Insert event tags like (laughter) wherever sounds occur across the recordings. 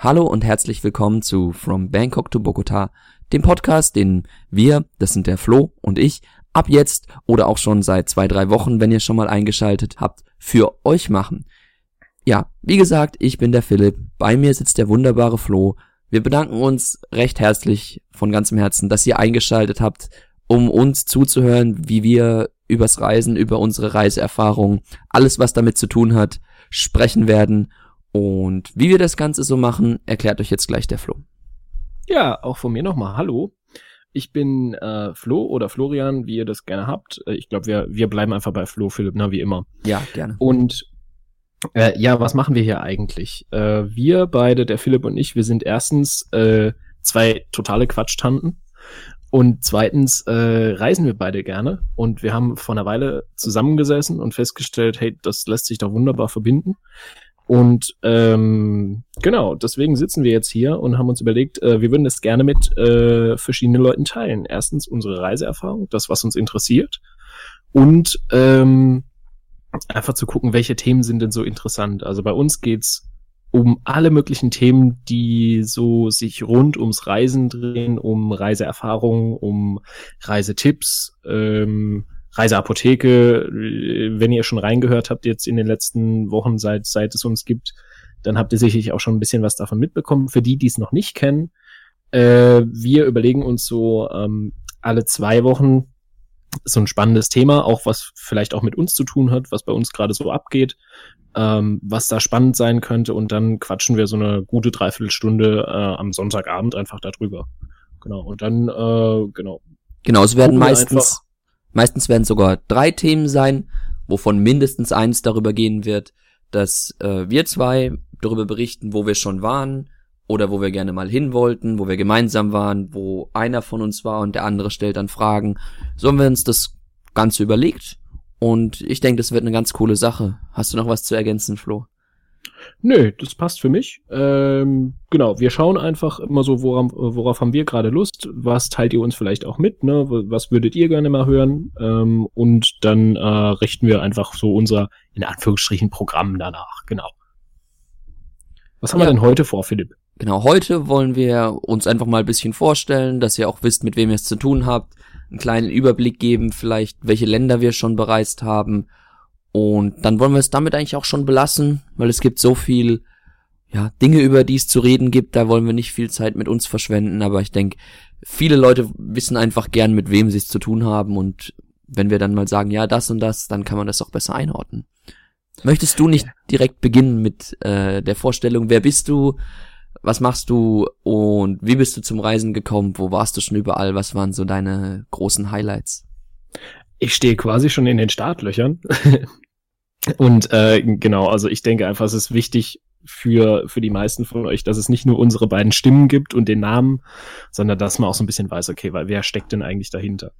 Hallo und herzlich willkommen zu From Bangkok to Bogota, dem Podcast, den wir, das sind der Flo und ich, ab jetzt oder auch schon seit zwei, drei Wochen, wenn ihr schon mal eingeschaltet habt, für euch machen. Ja, wie gesagt, ich bin der Philipp, bei mir sitzt der wunderbare Flo. Wir bedanken uns recht herzlich von ganzem Herzen, dass ihr eingeschaltet habt, um uns zuzuhören, wie wir übers Reisen, über unsere Reiseerfahrung, alles was damit zu tun hat, sprechen werden und wie wir das Ganze so machen, erklärt euch jetzt gleich der Flo. Ja, auch von mir nochmal Hallo. Ich bin äh, Flo oder Florian, wie ihr das gerne habt. Äh, ich glaube, wir, wir bleiben einfach bei Flo, Philipp, na, wie immer. Ja, gerne. Und äh, ja, was machen wir hier eigentlich? Äh, wir beide, der Philipp und ich, wir sind erstens äh, zwei totale Quatschtanten. Und zweitens äh, reisen wir beide gerne. Und wir haben vor einer Weile zusammengesessen und festgestellt, hey, das lässt sich doch wunderbar verbinden. Und ähm, genau, deswegen sitzen wir jetzt hier und haben uns überlegt, äh, wir würden das gerne mit äh, verschiedenen Leuten teilen. Erstens unsere Reiseerfahrung, das, was uns interessiert. Und ähm, einfach zu gucken, welche Themen sind denn so interessant. Also bei uns geht's um alle möglichen Themen, die so sich rund ums Reisen drehen, um Reiseerfahrung, um Reisetipps, ähm, Reiseapotheke, wenn ihr schon reingehört habt jetzt in den letzten Wochen, seit, seit es uns gibt, dann habt ihr sicherlich auch schon ein bisschen was davon mitbekommen. Für die, die es noch nicht kennen, äh, wir überlegen uns so ähm, alle zwei Wochen so ein spannendes Thema, auch was vielleicht auch mit uns zu tun hat, was bei uns gerade so abgeht, ähm, was da spannend sein könnte und dann quatschen wir so eine gute Dreiviertelstunde äh, am Sonntagabend einfach darüber. Genau, und dann, äh, genau. Genau, es werden meistens Meistens werden sogar drei Themen sein, wovon mindestens eins darüber gehen wird, dass äh, wir zwei darüber berichten, wo wir schon waren oder wo wir gerne mal hin wollten, wo wir gemeinsam waren, wo einer von uns war und der andere stellt dann Fragen. So haben wir uns das Ganze überlegt und ich denke, das wird eine ganz coole Sache. Hast du noch was zu ergänzen, Flo? Nö, das passt für mich. Ähm, genau, wir schauen einfach immer so, worauf, worauf haben wir gerade Lust, was teilt ihr uns vielleicht auch mit, ne? Was würdet ihr gerne mal hören? Ähm, und dann äh, richten wir einfach so unser, in Anführungsstrichen, Programm danach, genau. Was haben ja. wir denn heute vor, Philipp? Genau, heute wollen wir uns einfach mal ein bisschen vorstellen, dass ihr auch wisst, mit wem ihr es zu tun habt, einen kleinen Überblick geben, vielleicht welche Länder wir schon bereist haben und dann wollen wir es damit eigentlich auch schon belassen, weil es gibt so viel, ja, Dinge, über die es zu reden gibt, da wollen wir nicht viel Zeit mit uns verschwenden, aber ich denke, viele Leute wissen einfach gern, mit wem sie es zu tun haben und wenn wir dann mal sagen, ja, das und das, dann kann man das auch besser einordnen. Möchtest du nicht direkt beginnen mit äh, der Vorstellung, wer bist du, was machst du und wie bist du zum Reisen gekommen, wo warst du schon überall, was waren so deine großen Highlights? ich stehe quasi schon in den Startlöchern. (laughs) Und äh, genau, also ich denke einfach, es ist wichtig für, für die meisten von euch, dass es nicht nur unsere beiden Stimmen gibt und den Namen, sondern dass man auch so ein bisschen weiß, okay, weil wer steckt denn eigentlich dahinter?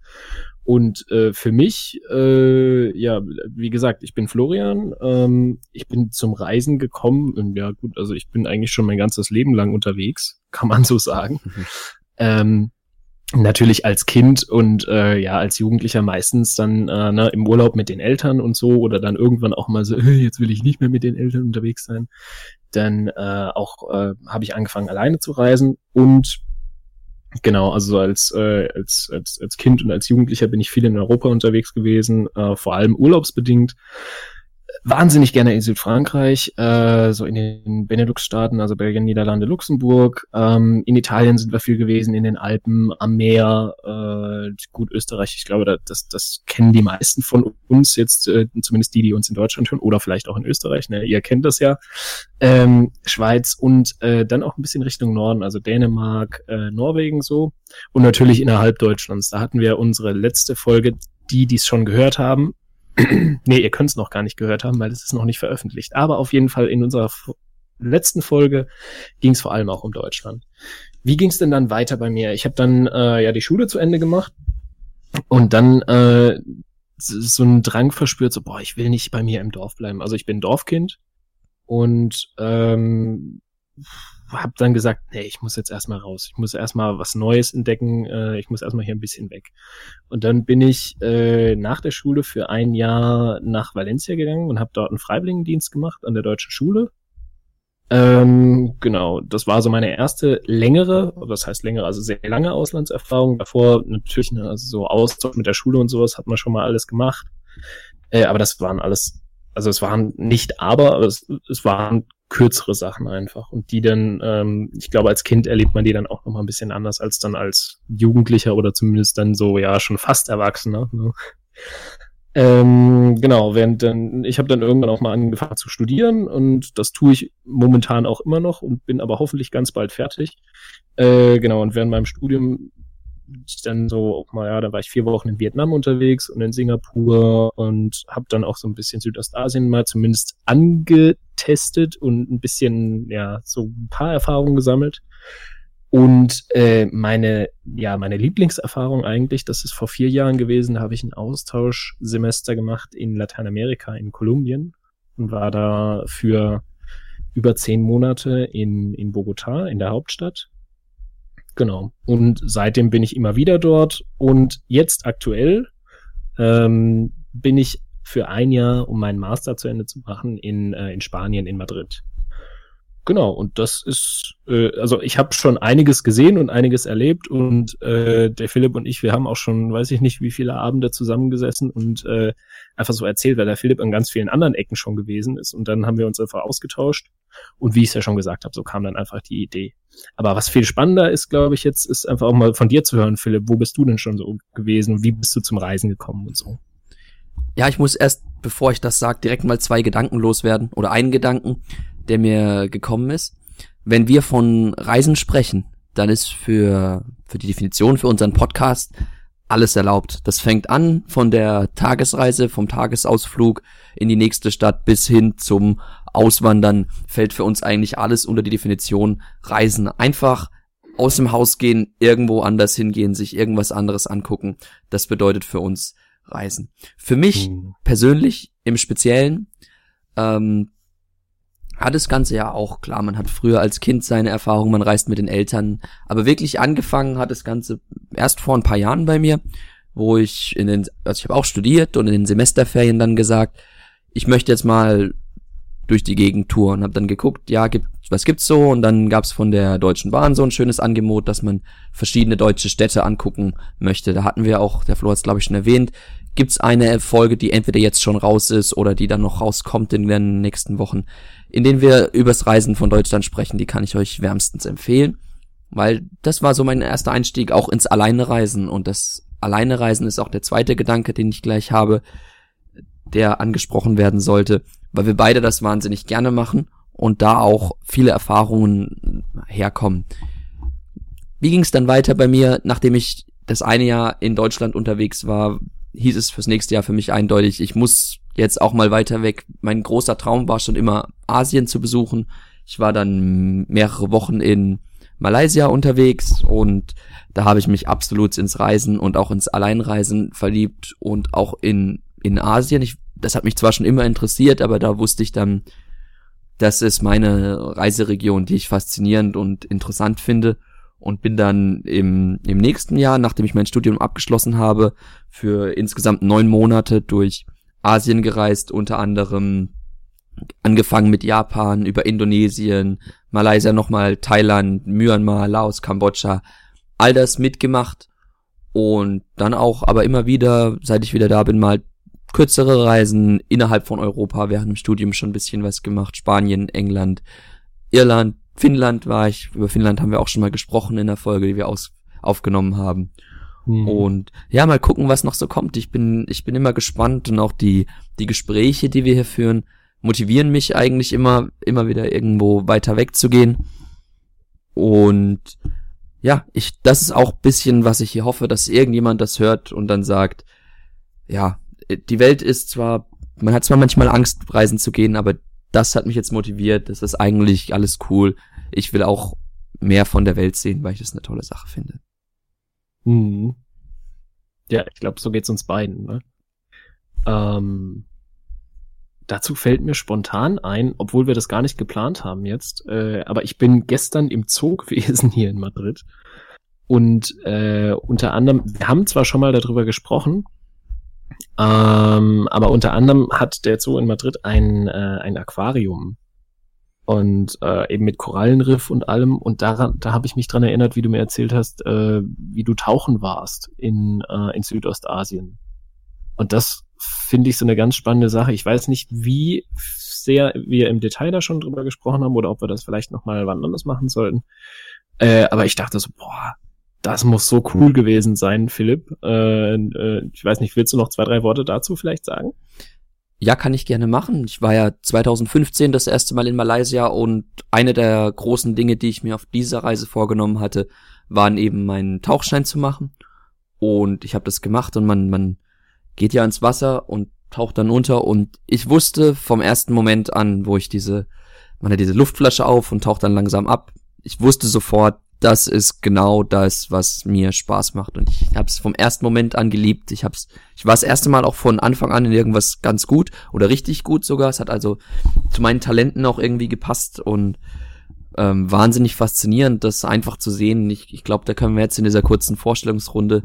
Und äh, für mich, äh, ja, wie gesagt, ich bin Florian, ähm, ich bin zum Reisen gekommen und ja gut, also ich bin eigentlich schon mein ganzes Leben lang unterwegs, kann man so sagen. Mhm. Ähm, natürlich als Kind und äh, ja als Jugendlicher meistens dann äh, ne, im Urlaub mit den Eltern und so oder dann irgendwann auch mal so (laughs) jetzt will ich nicht mehr mit den Eltern unterwegs sein. Dann äh, auch äh, habe ich angefangen alleine zu reisen und genau also als äh, als als als Kind und als Jugendlicher bin ich viel in Europa unterwegs gewesen äh, vor allem urlaubsbedingt wahnsinnig gerne in Südfrankreich, äh, so in den Benelux-Staaten, also Belgien, Niederlande, Luxemburg. Ähm, in Italien sind wir viel gewesen, in den Alpen, am Meer, äh, gut Österreich. Ich glaube, das, das kennen die meisten von uns jetzt, äh, zumindest die, die uns in Deutschland hören oder vielleicht auch in Österreich. Ne? Ihr kennt das ja. Ähm, Schweiz und äh, dann auch ein bisschen Richtung Norden, also Dänemark, äh, Norwegen so und natürlich innerhalb Deutschlands. Da hatten wir unsere letzte Folge, die, die es schon gehört haben, (clears throat) nee, ihr könnt es noch gar nicht gehört haben, weil es ist noch nicht veröffentlicht. Aber auf jeden Fall in unserer letzten Folge ging es vor allem auch um Deutschland. Wie ging es denn dann weiter bei mir? Ich habe dann äh, ja die Schule zu Ende gemacht und dann äh, so einen Drang verspürt, so boah, ich will nicht bei mir im Dorf bleiben. Also ich bin Dorfkind und ähm, habe dann gesagt, nee, ich muss jetzt erstmal raus. Ich muss erstmal was Neues entdecken. Äh, ich muss erstmal hier ein bisschen weg. Und dann bin ich äh, nach der Schule für ein Jahr nach Valencia gegangen und habe dort einen Freiwilligendienst gemacht an der deutschen Schule. Ähm, genau, das war so meine erste längere, das heißt längere, also sehr lange Auslandserfahrung. Davor natürlich ne, also so Austausch mit der Schule und sowas hat man schon mal alles gemacht. Äh, aber das waren alles, also es waren nicht aber, aber es, es waren kürzere Sachen einfach. Und die dann, ähm, ich glaube, als Kind erlebt man die dann auch nochmal ein bisschen anders als dann als Jugendlicher oder zumindest dann so, ja, schon fast Erwachsener. Ne? Ähm, genau, während dann, ich habe dann irgendwann auch mal angefangen zu studieren und das tue ich momentan auch immer noch und bin aber hoffentlich ganz bald fertig. Äh, genau, und während meinem Studium dann so auch mal, ja, da war ich vier Wochen in Vietnam unterwegs und in Singapur und habe dann auch so ein bisschen Südostasien mal zumindest angetestet und ein bisschen, ja, so ein paar Erfahrungen gesammelt. Und äh, meine, ja, meine Lieblingserfahrung eigentlich, das ist vor vier Jahren gewesen, da habe ich ein Austauschsemester gemacht in Lateinamerika, in Kolumbien und war da für über zehn Monate in, in Bogotá, in der Hauptstadt. Genau. Und seitdem bin ich immer wieder dort und jetzt aktuell ähm, bin ich für ein Jahr, um meinen Master zu Ende zu machen, in, äh, in Spanien, in Madrid. Genau, und das ist, äh, also ich habe schon einiges gesehen und einiges erlebt und äh, der Philipp und ich, wir haben auch schon, weiß ich nicht, wie viele Abende zusammengesessen und äh, einfach so erzählt, weil der Philipp an ganz vielen anderen Ecken schon gewesen ist und dann haben wir uns einfach ausgetauscht und wie ich es ja schon gesagt habe, so kam dann einfach die Idee. Aber was viel spannender ist, glaube ich, jetzt ist einfach auch mal von dir zu hören, Philipp, wo bist du denn schon so gewesen? Wie bist du zum Reisen gekommen und so? Ja, ich muss erst, bevor ich das sage, direkt mal zwei Gedanken loswerden oder einen Gedanken der mir gekommen ist. Wenn wir von Reisen sprechen, dann ist für, für die Definition für unseren Podcast alles erlaubt. Das fängt an von der Tagesreise, vom Tagesausflug in die nächste Stadt bis hin zum Auswandern fällt für uns eigentlich alles unter die Definition Reisen. Einfach aus dem Haus gehen, irgendwo anders hingehen, sich irgendwas anderes angucken. Das bedeutet für uns Reisen. Für mich mhm. persönlich im Speziellen ähm, hat das Ganze ja auch, klar, man hat früher als Kind seine Erfahrungen, man reist mit den Eltern, aber wirklich angefangen hat das Ganze erst vor ein paar Jahren bei mir, wo ich in den, also ich habe auch studiert und in den Semesterferien dann gesagt, ich möchte jetzt mal durch die Gegend touren, habe dann geguckt, ja, gibt, was gibt's so und dann gab's von der Deutschen Bahn so ein schönes Angebot, dass man verschiedene deutsche Städte angucken möchte. Da hatten wir auch, der Flo hat's glaube ich schon erwähnt, gibt's eine Folge, die entweder jetzt schon raus ist oder die dann noch rauskommt in den nächsten Wochen in denen wir übers Reisen von Deutschland sprechen. Die kann ich euch wärmstens empfehlen, weil das war so mein erster Einstieg auch ins Alleinereisen und das Alleinereisen ist auch der zweite Gedanke, den ich gleich habe, der angesprochen werden sollte, weil wir beide das wahnsinnig gerne machen und da auch viele Erfahrungen herkommen. Wie ging es dann weiter bei mir, nachdem ich das eine Jahr in Deutschland unterwegs war, hieß es fürs nächste Jahr für mich eindeutig, ich muss jetzt auch mal weiter weg. Mein großer Traum war schon immer, Asien zu besuchen. Ich war dann mehrere Wochen in Malaysia unterwegs und da habe ich mich absolut ins Reisen und auch ins Alleinreisen verliebt und auch in, in Asien. Ich, das hat mich zwar schon immer interessiert, aber da wusste ich dann, das ist meine Reiseregion, die ich faszinierend und interessant finde. Und bin dann im, im nächsten Jahr, nachdem ich mein Studium abgeschlossen habe, für insgesamt neun Monate durch Asien gereist, unter anderem angefangen mit Japan, über Indonesien, Malaysia nochmal, Thailand, Myanmar, Laos, Kambodscha, all das mitgemacht. Und dann auch aber immer wieder, seit ich wieder da bin, mal kürzere Reisen innerhalb von Europa, während dem Studium schon ein bisschen was gemacht, Spanien, England, Irland, Finnland war ich, über Finnland haben wir auch schon mal gesprochen in der Folge, die wir aus, aufgenommen haben. Mhm. Und ja, mal gucken, was noch so kommt. Ich bin, ich bin immer gespannt und auch die, die Gespräche, die wir hier führen, motivieren mich eigentlich immer, immer wieder irgendwo weiter wegzugehen. Und ja, ich, das ist auch bisschen, was ich hier hoffe, dass irgendjemand das hört und dann sagt, ja, die Welt ist zwar, man hat zwar manchmal Angst, reisen zu gehen, aber das hat mich jetzt motiviert, das ist eigentlich alles cool. Ich will auch mehr von der Welt sehen, weil ich das eine tolle Sache finde. Mhm. Ja, ich glaube, so geht's uns beiden. Ne? Ähm, dazu fällt mir spontan ein, obwohl wir das gar nicht geplant haben jetzt, äh, aber ich bin gestern im Zoo (laughs) gewesen hier in Madrid. Und äh, unter anderem, wir haben zwar schon mal darüber gesprochen, ähm, aber unter anderem hat der Zoo in Madrid ein, äh, ein Aquarium. und äh, eben mit Korallenriff und allem. Und daran, da habe ich mich dran erinnert, wie du mir erzählt hast, äh, wie du tauchen warst in, äh, in Südostasien. Und das finde ich so eine ganz spannende Sache. Ich weiß nicht, wie sehr wir im Detail da schon drüber gesprochen haben oder ob wir das vielleicht nochmal wann anders machen sollten. Äh, aber ich dachte so, boah, das muss so cool gewesen sein, Philipp. Äh, äh, ich weiß nicht, willst du noch zwei, drei Worte dazu vielleicht sagen? Ja, kann ich gerne machen. Ich war ja 2015 das erste Mal in Malaysia und eine der großen Dinge, die ich mir auf dieser Reise vorgenommen hatte, waren eben meinen Tauchschein zu machen. Und ich habe das gemacht und man, man geht ja ins Wasser und taucht dann unter und ich wusste vom ersten Moment an, wo ich diese, man hat diese Luftflasche auf und taucht dann langsam ab. Ich wusste sofort, das ist genau das, was mir Spaß macht. Und ich habe es vom ersten Moment an geliebt. Ich hab's, ich war das erste Mal auch von Anfang an in irgendwas ganz gut oder richtig gut sogar. Es hat also zu meinen Talenten auch irgendwie gepasst und ähm, wahnsinnig faszinierend, das einfach zu sehen. Ich, ich glaube, da können wir jetzt in dieser kurzen Vorstellungsrunde,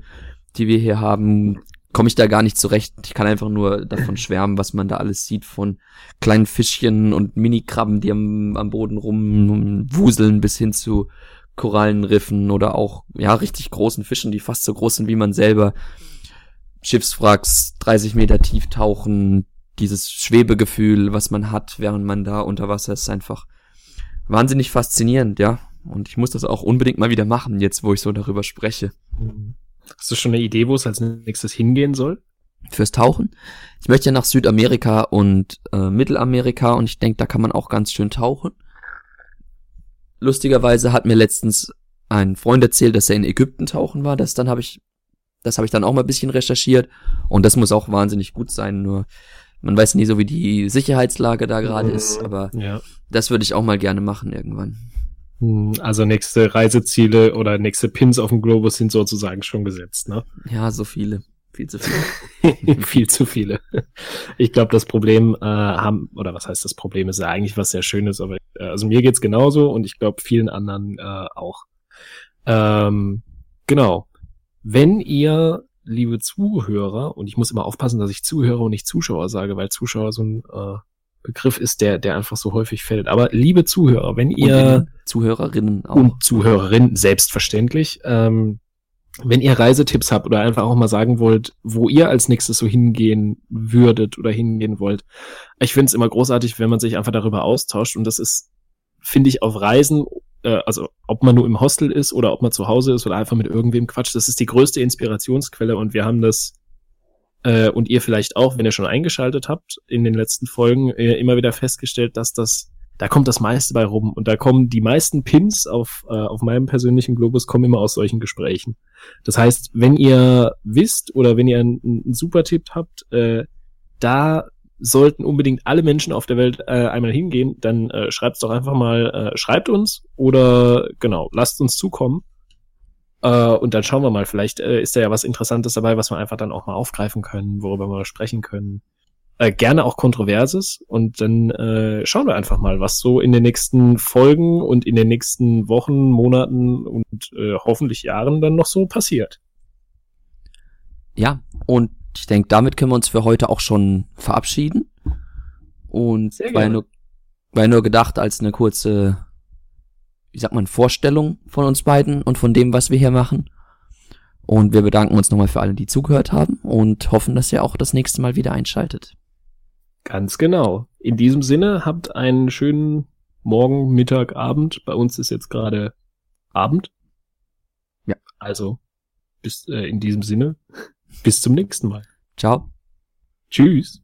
die wir hier haben, komme ich da gar nicht zurecht. Ich kann einfach nur davon schwärmen, was man da alles sieht von kleinen Fischchen und Minikrabben, die am, am Boden rumwuseln bis hin zu Korallenriffen oder auch, ja, richtig großen Fischen, die fast so groß sind wie man selber. Schiffswracks 30 Meter tief tauchen, dieses Schwebegefühl, was man hat, während man da unter Wasser ist, einfach wahnsinnig faszinierend, ja. Und ich muss das auch unbedingt mal wieder machen, jetzt wo ich so darüber spreche. Hast du schon eine Idee, wo es als nächstes hingehen soll? Fürs Tauchen? Ich möchte ja nach Südamerika und äh, Mittelamerika und ich denke, da kann man auch ganz schön tauchen. Lustigerweise hat mir letztens ein Freund erzählt, dass er in Ägypten tauchen war. Das dann habe ich, das habe ich dann auch mal ein bisschen recherchiert und das muss auch wahnsinnig gut sein. Nur man weiß nie so, wie die Sicherheitslage da gerade ist, mhm. aber ja. das würde ich auch mal gerne machen irgendwann. Hm, also nächste Reiseziele oder nächste Pins auf dem Globus sind sozusagen schon gesetzt, ne? Ja, so viele. Viel zu viele. (laughs) Viel zu viele. Ich glaube, das Problem äh, haben, oder was heißt das Problem, ist ja eigentlich was sehr Schönes, aber äh, also mir geht's genauso und ich glaube vielen anderen äh, auch. Ähm, genau. Wenn ihr, liebe Zuhörer, und ich muss immer aufpassen, dass ich Zuhörer und nicht Zuschauer sage, weil Zuschauer so ein äh, Begriff ist, der, der einfach so häufig fällt. Aber liebe Zuhörer, wenn ihr Zuhörerinnen auch. und Zuhörerinnen selbstverständlich, ähm, wenn ihr Reisetipps habt oder einfach auch mal sagen wollt, wo ihr als nächstes so hingehen würdet oder hingehen wollt. Ich finde es immer großartig, wenn man sich einfach darüber austauscht und das ist, finde ich, auf Reisen, äh, also ob man nur im Hostel ist oder ob man zu Hause ist oder einfach mit irgendwem quatscht, das ist die größte Inspirationsquelle und wir haben das äh, und ihr vielleicht auch, wenn ihr schon eingeschaltet habt in den letzten Folgen, äh, immer wieder festgestellt, dass das da kommt das meiste bei rum und da kommen die meisten Pins auf, äh, auf meinem persönlichen Globus kommen immer aus solchen Gesprächen. Das heißt, wenn ihr wisst oder wenn ihr einen, einen super Tipp habt, äh, da sollten unbedingt alle Menschen auf der Welt äh, einmal hingehen, dann äh, schreibt doch einfach mal, äh, schreibt uns oder genau, lasst uns zukommen. Äh, und dann schauen wir mal, vielleicht äh, ist da ja was Interessantes dabei, was wir einfach dann auch mal aufgreifen können, worüber wir sprechen können äh, gerne auch Kontroverses und dann äh, schauen wir einfach mal, was so in den nächsten Folgen und in den nächsten Wochen, Monaten und äh, hoffentlich Jahren dann noch so passiert. Ja, und ich denke, damit können wir uns für heute auch schon verabschieden. Und war nur, war nur gedacht als eine kurze, wie sagt man, Vorstellung von uns beiden und von dem, was wir hier machen. Und wir bedanken uns nochmal für alle, die zugehört haben und hoffen, dass ihr auch das nächste Mal wieder einschaltet. Ganz genau. In diesem Sinne, habt einen schönen Morgen, Mittag, Abend. Bei uns ist jetzt gerade Abend. Ja. Also, bis äh, in diesem Sinne, bis zum nächsten Mal. Ciao. Tschüss.